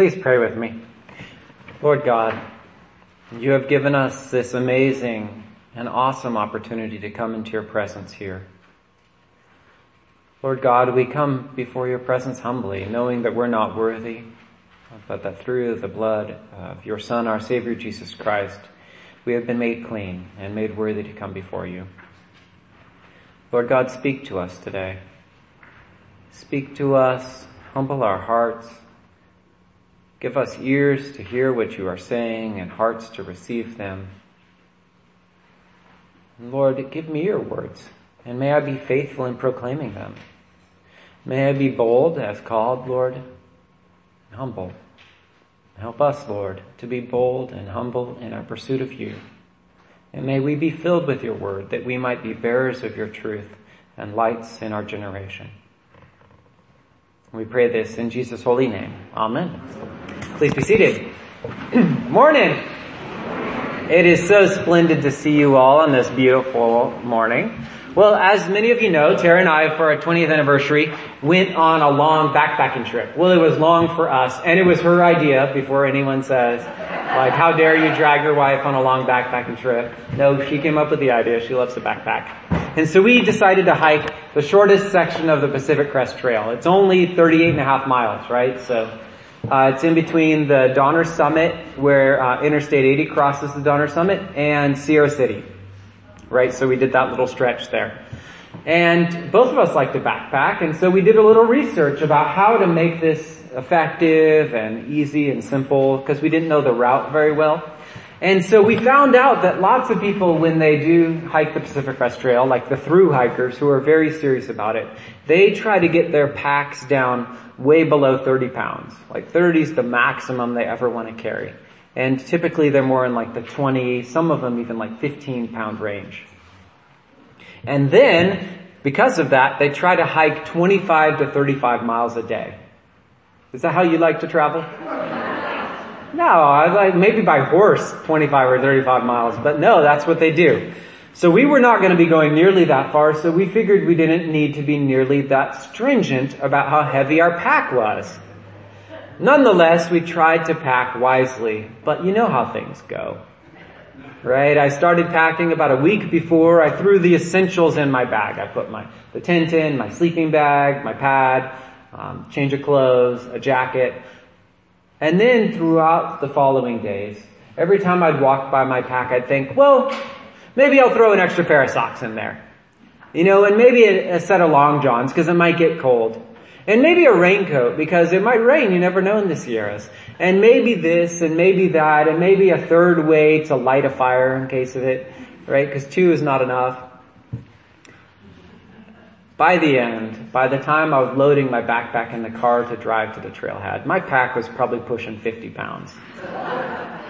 Please pray with me. Lord God, you have given us this amazing and awesome opportunity to come into your presence here. Lord God, we come before your presence humbly, knowing that we're not worthy, but that through the blood of your Son, our Savior Jesus Christ, we have been made clean and made worthy to come before you. Lord God, speak to us today. Speak to us, humble our hearts, Give us ears to hear what you are saying and hearts to receive them. Lord, give me your words, and may I be faithful in proclaiming them. May I be bold as called, Lord, and humble. Help us, Lord, to be bold and humble in our pursuit of you. And may we be filled with your word that we might be bearers of your truth and lights in our generation. We pray this in Jesus' holy name. Amen. Please be seated. morning. It is so splendid to see you all on this beautiful morning. Well, as many of you know, Tara and I, for our 20th anniversary, went on a long backpacking trip. Well, it was long for us, and it was her idea, before anyone says, like, how dare you drag your wife on a long backpacking trip? No, she came up with the idea. She loves to backpack. And so we decided to hike the shortest section of the Pacific Crest Trail. It's only 38 and a half miles, right? So uh, it's in between the Donner Summit, where uh, Interstate 80 crosses the Donner Summit, and Sierra City. Right, so we did that little stretch there. And both of us like to backpack, and so we did a little research about how to make this effective and easy and simple, because we didn't know the route very well. And so we found out that lots of people, when they do hike the Pacific Crest Trail, like the through hikers who are very serious about it, they try to get their packs down way below 30 pounds. Like 30 is the maximum they ever want to carry. And typically they're more in like the 20, some of them even like 15 pound range. And then, because of that, they try to hike 25 to 35 miles a day. Is that how you like to travel? No, I like maybe by horse 25 or 35 miles, but no, that's what they do. So we were not going to be going nearly that far, so we figured we didn't need to be nearly that stringent about how heavy our pack was. Nonetheless, we tried to pack wisely, but you know how things go. Right? I started packing about a week before I threw the essentials in my bag. I put my, the tent in, my sleeping bag, my pad, um, change of clothes, a jacket, and then throughout the following days, every time I'd walk by my pack, I'd think, well, maybe I'll throw an extra pair of socks in there. You know, and maybe a, a set of long johns because it might get cold. And maybe a raincoat because it might rain, you never know in the Sierras. And maybe this and maybe that and maybe a third way to light a fire in case of it, right? Because two is not enough. By the end, by the time I was loading my backpack in the car to drive to the trailhead, my pack was probably pushing 50 pounds.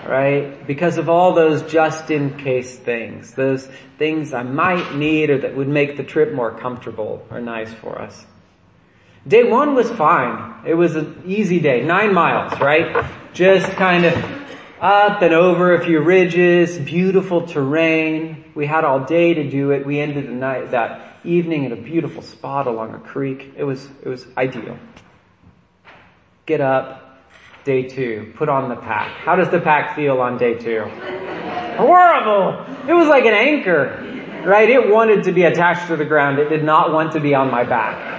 Right? Because of all those just in case things, those things I might need or that would make the trip more comfortable or nice for us. Day one was fine. It was an easy day. Nine miles, right? Just kind of up and over a few ridges, beautiful terrain. We had all day to do it. We ended the night, that evening at a beautiful spot along a creek. It was, it was ideal. Get up, day two, put on the pack. How does the pack feel on day two? Horrible! It was like an anchor, right? It wanted to be attached to the ground. It did not want to be on my back.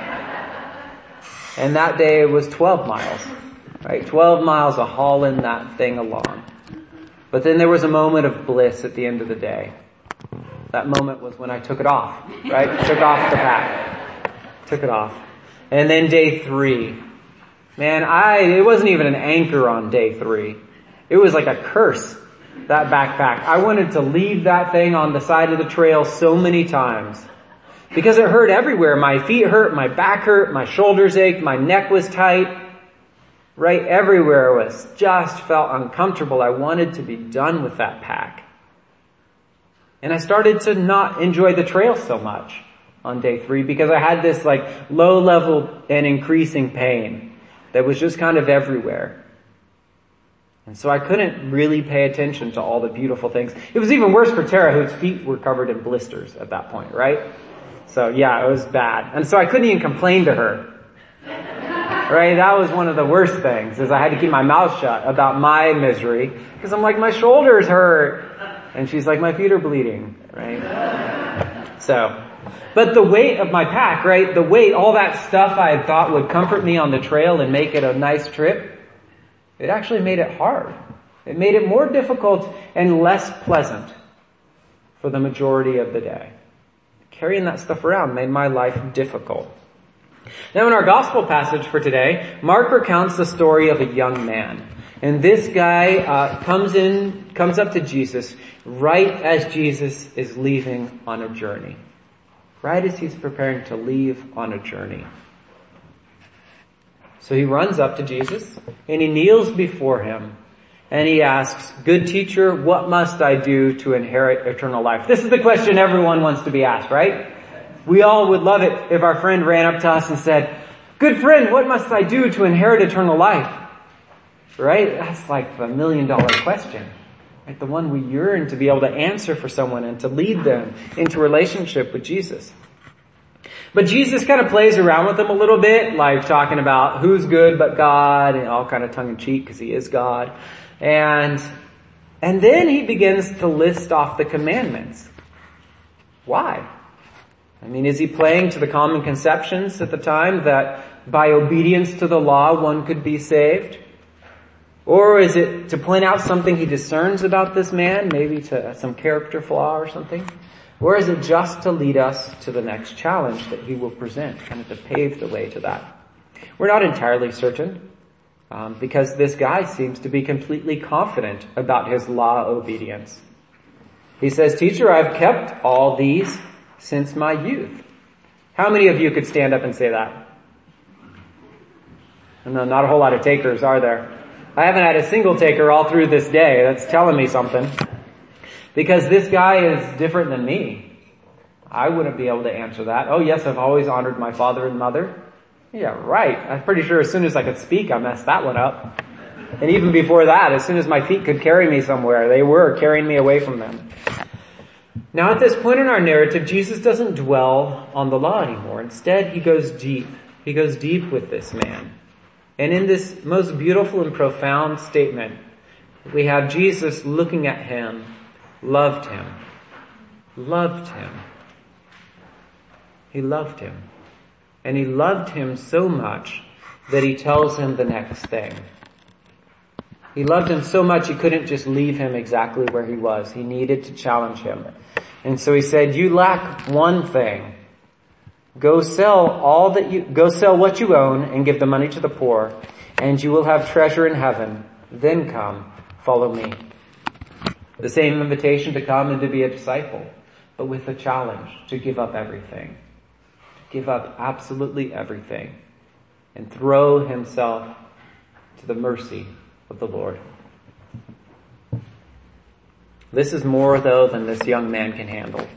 And that day it was 12 miles, right? 12 miles of hauling that thing along. But then there was a moment of bliss at the end of the day. That moment was when I took it off, right? took off the pack. Took it off. And then day three. Man, I, it wasn't even an anchor on day three. It was like a curse, that backpack. I wanted to leave that thing on the side of the trail so many times. Because it hurt everywhere. My feet hurt, my back hurt, my shoulders ached, my neck was tight. Right everywhere was just felt uncomfortable. I wanted to be done with that pack. And I started to not enjoy the trail so much on day three because I had this like low level and increasing pain that was just kind of everywhere. And so I couldn't really pay attention to all the beautiful things. It was even worse for Tara whose feet were covered in blisters at that point, right? So yeah, it was bad. And so I couldn't even complain to her. right? That was one of the worst things is I had to keep my mouth shut about my misery because I'm like, my shoulders hurt. And she's like, my feet are bleeding, right? So, but the weight of my pack, right? The weight, all that stuff I had thought would comfort me on the trail and make it a nice trip, it actually made it hard. It made it more difficult and less pleasant for the majority of the day. Carrying that stuff around made my life difficult. Now in our gospel passage for today, Mark recounts the story of a young man. And this guy uh, comes in, comes up to Jesus right as Jesus is leaving on a journey. Right as he's preparing to leave on a journey. So he runs up to Jesus and he kneels before him and he asks, good teacher, what must I do to inherit eternal life? This is the question everyone wants to be asked, right? We all would love it if our friend ran up to us and said, good friend, what must I do to inherit eternal life? Right? That's like the million dollar question. Right? The one we yearn to be able to answer for someone and to lead them into relationship with Jesus. But Jesus kind of plays around with them a little bit, like talking about who's good but God, and all kind of tongue in cheek because he is God. And, and then he begins to list off the commandments. Why? I mean, is he playing to the common conceptions at the time that by obedience to the law one could be saved? Or is it to point out something he discerns about this man, maybe to some character flaw or something? Or is it just to lead us to the next challenge that he will present, kind of to pave the way to that? We're not entirely certain, um, because this guy seems to be completely confident about his law obedience. He says, teacher, I've kept all these since my youth. How many of you could stand up and say that? No, not a whole lot of takers, are there? I haven't had a single taker all through this day. That's telling me something. Because this guy is different than me. I wouldn't be able to answer that. Oh yes, I've always honored my father and mother. Yeah, right. I'm pretty sure as soon as I could speak, I messed that one up. And even before that, as soon as my feet could carry me somewhere, they were carrying me away from them. Now at this point in our narrative, Jesus doesn't dwell on the law anymore. Instead, he goes deep. He goes deep with this man. And in this most beautiful and profound statement, we have Jesus looking at him, loved him, loved him. He loved him. And he loved him so much that he tells him the next thing. He loved him so much he couldn't just leave him exactly where he was. He needed to challenge him. And so he said, you lack one thing. Go sell all that you, go sell what you own and give the money to the poor and you will have treasure in heaven. Then come, follow me. The same invitation to come and to be a disciple, but with a challenge to give up everything. Give up absolutely everything and throw himself to the mercy of the Lord. This is more though than this young man can handle.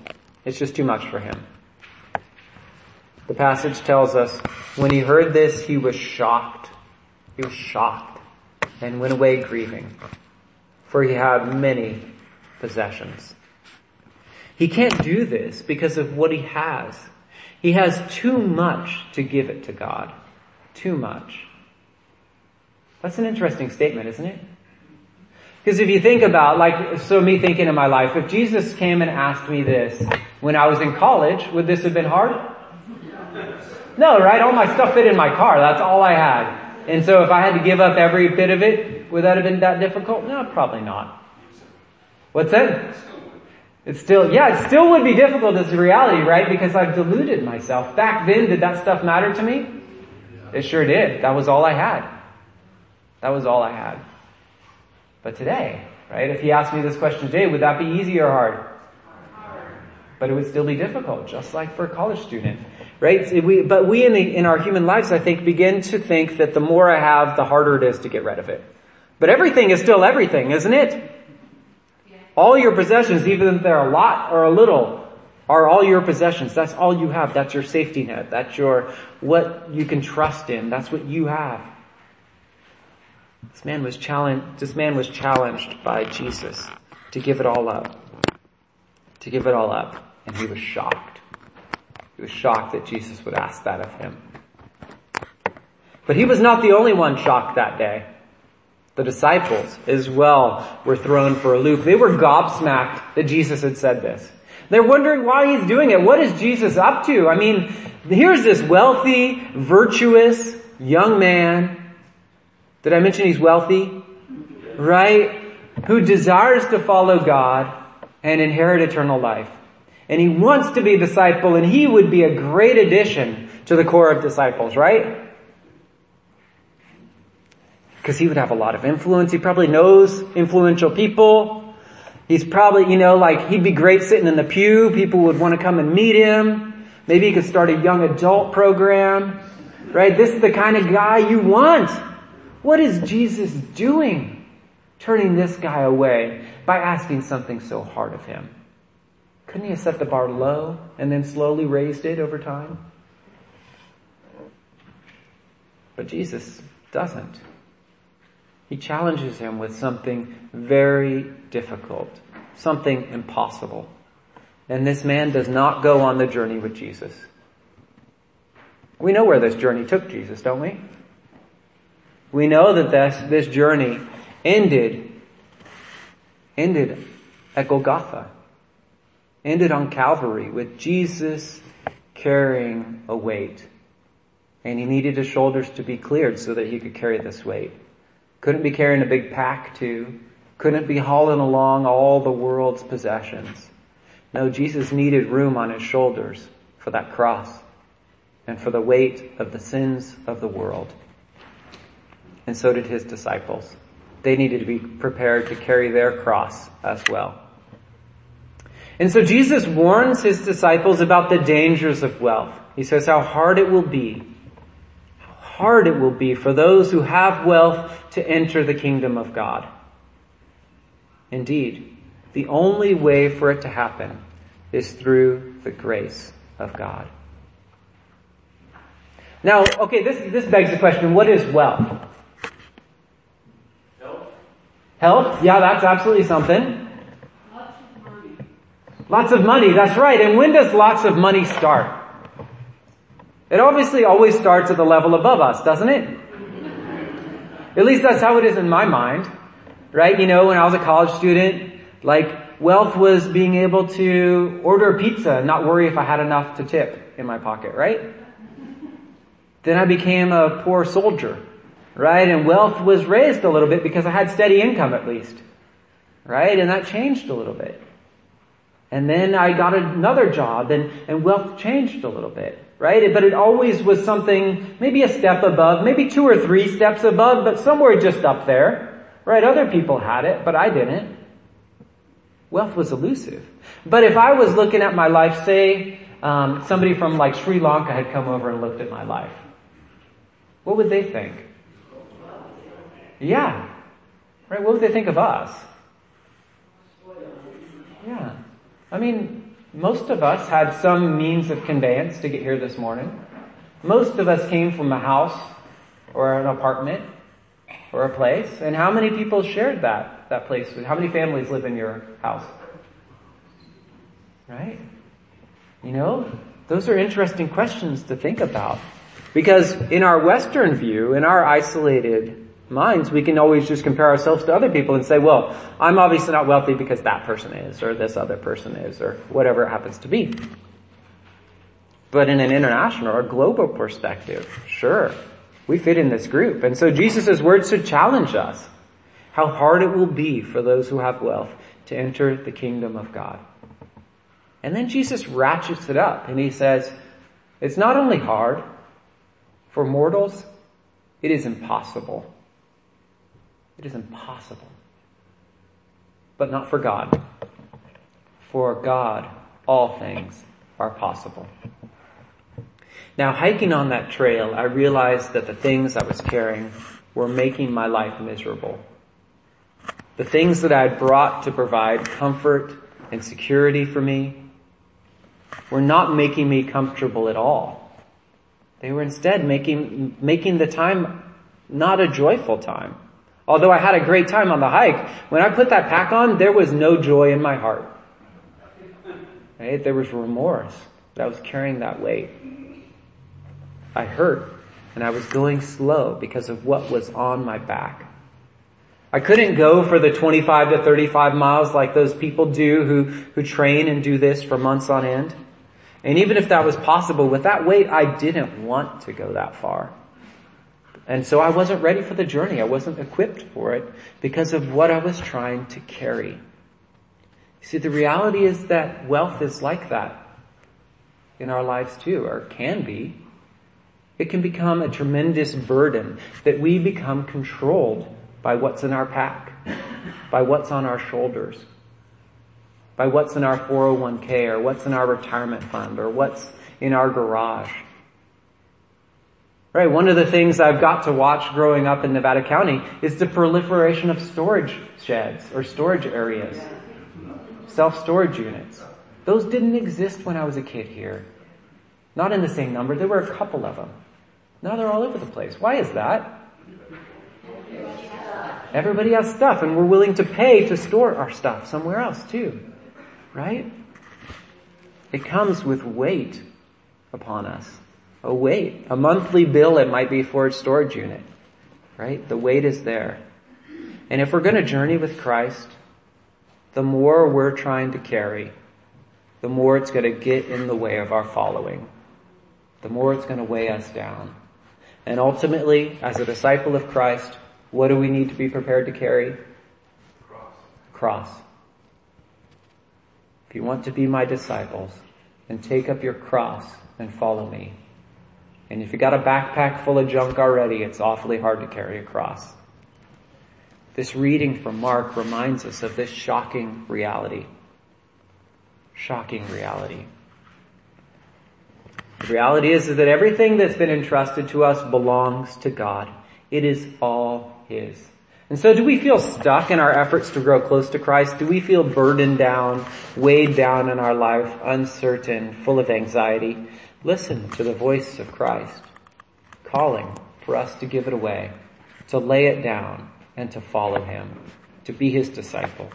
It's just too much for him. The passage tells us when he heard this, he was shocked. He was shocked and went away grieving, for he had many possessions. He can't do this because of what he has. He has too much to give it to God. Too much. That's an interesting statement, isn't it? Because if you think about, like, so me thinking in my life, if Jesus came and asked me this when I was in college, would this have been hard? No, right? All my stuff fit in my car. That's all I had. And so if I had to give up every bit of it, would that have been that difficult? No, probably not. What's that? It's still, yeah, it still would be difficult as a reality, right? Because I've deluded myself. Back then, did that stuff matter to me? It sure did. That was all I had. That was all I had. But today, right? If he asked me this question today, would that be easy or hard? But it would still be difficult, just like for a college student, right? We, but we in, the, in our human lives, I think, begin to think that the more I have, the harder it is to get rid of it. But everything is still everything, isn't it? All your possessions, even if they're a lot or a little, are all your possessions. That's all you have. That's your safety net. That's your, what you can trust in. That's what you have. This man was challenged, this man was challenged by Jesus to give it all up. To give it all up. And he was shocked. He was shocked that Jesus would ask that of him. But he was not the only one shocked that day. The disciples as well were thrown for a loop. They were gobsmacked that Jesus had said this. They're wondering why he's doing it. What is Jesus up to? I mean, here's this wealthy, virtuous young man. Did I mention he's wealthy? Right? Who desires to follow God and inherit eternal life. And he wants to be a disciple and he would be a great addition to the core of disciples, right? Because he would have a lot of influence. He probably knows influential people. He's probably, you know, like he'd be great sitting in the pew. People would want to come and meet him. Maybe he could start a young adult program. Right? This is the kind of guy you want. What is Jesus doing? Turning this guy away by asking something so hard of him. Couldn't he have set the bar low and then slowly raised it over time? But Jesus doesn't. He challenges him with something very difficult, something impossible. And this man does not go on the journey with Jesus. We know where this journey took Jesus, don't we? We know that this, this journey ended, ended at Golgotha, ended on Calvary with Jesus carrying a weight. And he needed his shoulders to be cleared so that he could carry this weight. Couldn't be carrying a big pack too. Couldn't be hauling along all the world's possessions. No, Jesus needed room on his shoulders for that cross and for the weight of the sins of the world. And so did his disciples. They needed to be prepared to carry their cross as well. And so Jesus warns his disciples about the dangers of wealth. He says how hard it will be how hard it will be for those who have wealth to enter the kingdom of God. Indeed, the only way for it to happen is through the grace of God. Now, okay, this, this begs the question, what is wealth? Health. Health? Yeah, that's absolutely something. Lots of money. Lots of money, that's right. And when does lots of money start? It obviously always starts at the level above us, doesn't it? At least that's how it is in my mind. Right? You know, when I was a college student, like, wealth was being able to order pizza and not worry if I had enough to tip in my pocket, right? Then I became a poor soldier, right? And wealth was raised a little bit because I had steady income at least, right? And that changed a little bit. And then I got another job and, and wealth changed a little bit right? But it always was something, maybe a step above, maybe two or three steps above, but somewhere just up there, right? Other people had it, but I didn't. Wealth was elusive. But if I was looking at my life, say, um, somebody from like Sri Lanka had come over and looked at my life, what would they think? Yeah. Right? What would they think of us? Yeah. I mean, most of us had some means of conveyance to get here this morning. Most of us came from a house or an apartment or a place. And how many people shared that, that place? How many families live in your house? Right? You know, those are interesting questions to think about. Because in our Western view, in our isolated minds, we can always just compare ourselves to other people and say, well, I'm obviously not wealthy because that person is, or this other person is, or whatever it happens to be. But in an international or global perspective, sure, we fit in this group. And so Jesus' words should challenge us how hard it will be for those who have wealth to enter the kingdom of God. And then Jesus ratchets it up and he says, it's not only hard for mortals, it is impossible it is impossible. But not for God. For God, all things are possible. Now, hiking on that trail, I realized that the things I was carrying were making my life miserable. The things that I had brought to provide comfort and security for me were not making me comfortable at all. They were instead making, making the time not a joyful time. Although I had a great time on the hike, when I put that pack on, there was no joy in my heart. Right? There was remorse that I was carrying that weight. I hurt and I was going slow because of what was on my back. I couldn't go for the 25 to 35 miles like those people do who, who train and do this for months on end. And even if that was possible, with that weight, I didn't want to go that far. And so I wasn't ready for the journey. I wasn't equipped for it because of what I was trying to carry. See, the reality is that wealth is like that in our lives too, or can be. It can become a tremendous burden that we become controlled by what's in our pack, by what's on our shoulders, by what's in our 401k or what's in our retirement fund or what's in our garage. Right, one of the things I've got to watch growing up in Nevada County is the proliferation of storage sheds or storage areas. Self-storage units. Those didn't exist when I was a kid here. Not in the same number, there were a couple of them. Now they're all over the place. Why is that? Everybody has stuff and we're willing to pay to store our stuff somewhere else too. Right? It comes with weight upon us. A weight. A monthly bill it might be for a storage unit. Right? The weight is there. And if we're going to journey with Christ, the more we're trying to carry, the more it's going to get in the way of our following. The more it's going to weigh us down. And ultimately, as a disciple of Christ, what do we need to be prepared to carry? Cross. Cross. If you want to be my disciples, then take up your cross and follow me. And if you got a backpack full of junk already, it's awfully hard to carry a cross. This reading from Mark reminds us of this shocking reality. Shocking reality. The reality is that everything that's been entrusted to us belongs to God. It is all His. And so do we feel stuck in our efforts to grow close to Christ? Do we feel burdened down, weighed down in our life, uncertain, full of anxiety? Listen to the voice of Christ calling for us to give it away, to lay it down, and to follow Him, to be His disciple.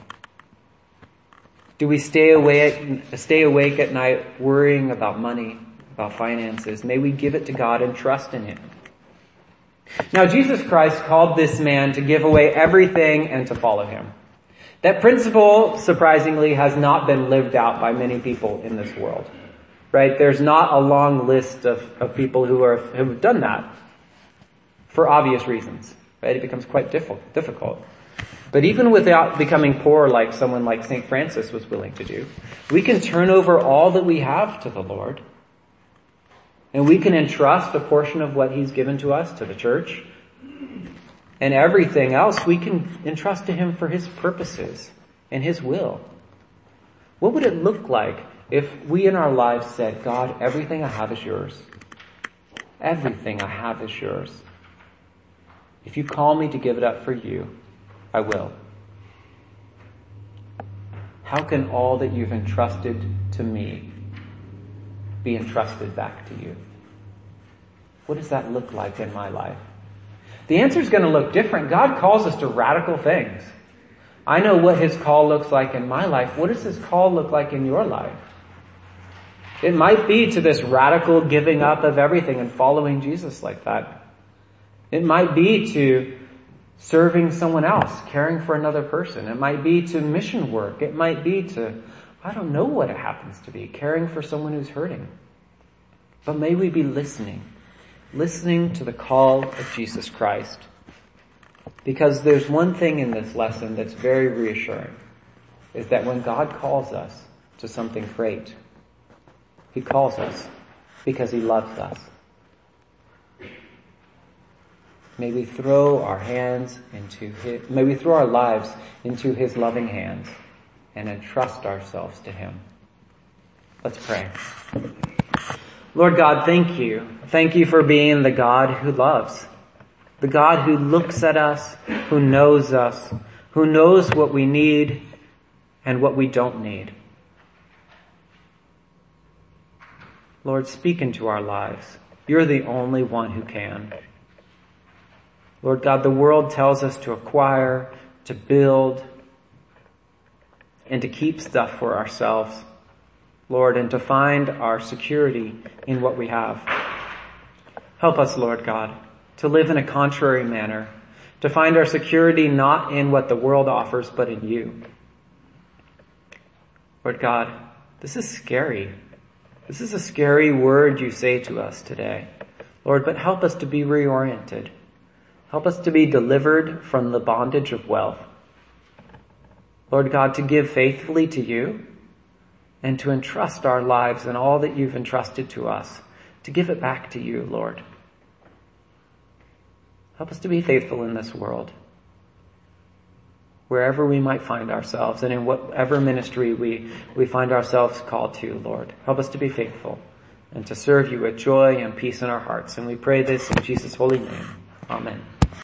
Do we stay awake, stay awake at night worrying about money, about finances? May we give it to God and trust in Him. Now Jesus Christ called this man to give away everything and to follow Him. That principle, surprisingly, has not been lived out by many people in this world. Right? There's not a long list of, of people who are, have done that. For obvious reasons. Right? It becomes quite difficult. But even without becoming poor like someone like St. Francis was willing to do, we can turn over all that we have to the Lord. And we can entrust a portion of what He's given to us to the church. And everything else we can entrust to Him for His purposes and His will. What would it look like if we in our lives said, God, everything I have is yours. Everything I have is yours. If you call me to give it up for you, I will. How can all that you've entrusted to me be entrusted back to you? What does that look like in my life? The answer is going to look different. God calls us to radical things. I know what His call looks like in my life. What does His call look like in your life? It might be to this radical giving up of everything and following Jesus like that. It might be to serving someone else, caring for another person. It might be to mission work. It might be to, I don't know what it happens to be, caring for someone who's hurting. But may we be listening, listening to the call of Jesus Christ. Because there's one thing in this lesson that's very reassuring, is that when God calls us to something great, He calls us because He loves us. May we throw our hands into His, may we throw our lives into His loving hands and entrust ourselves to Him. Let's pray. Lord God, thank you. Thank you for being the God who loves. The God who looks at us, who knows us, who knows what we need and what we don't need. Lord, speak into our lives. You're the only one who can. Lord God, the world tells us to acquire, to build, and to keep stuff for ourselves, Lord, and to find our security in what we have. Help us, Lord God, to live in a contrary manner, to find our security not in what the world offers, but in you. Lord God, this is scary. This is a scary word you say to us today. Lord, but help us to be reoriented. Help us to be delivered from the bondage of wealth. Lord God, to give faithfully to you and to entrust our lives and all that you've entrusted to us, to give it back to you, Lord. Help us to be faithful in this world, wherever we might find ourselves and in whatever ministry we, we find ourselves called to, Lord. Help us to be faithful and to serve you with joy and peace in our hearts. And we pray this in Jesus' holy name. Amen.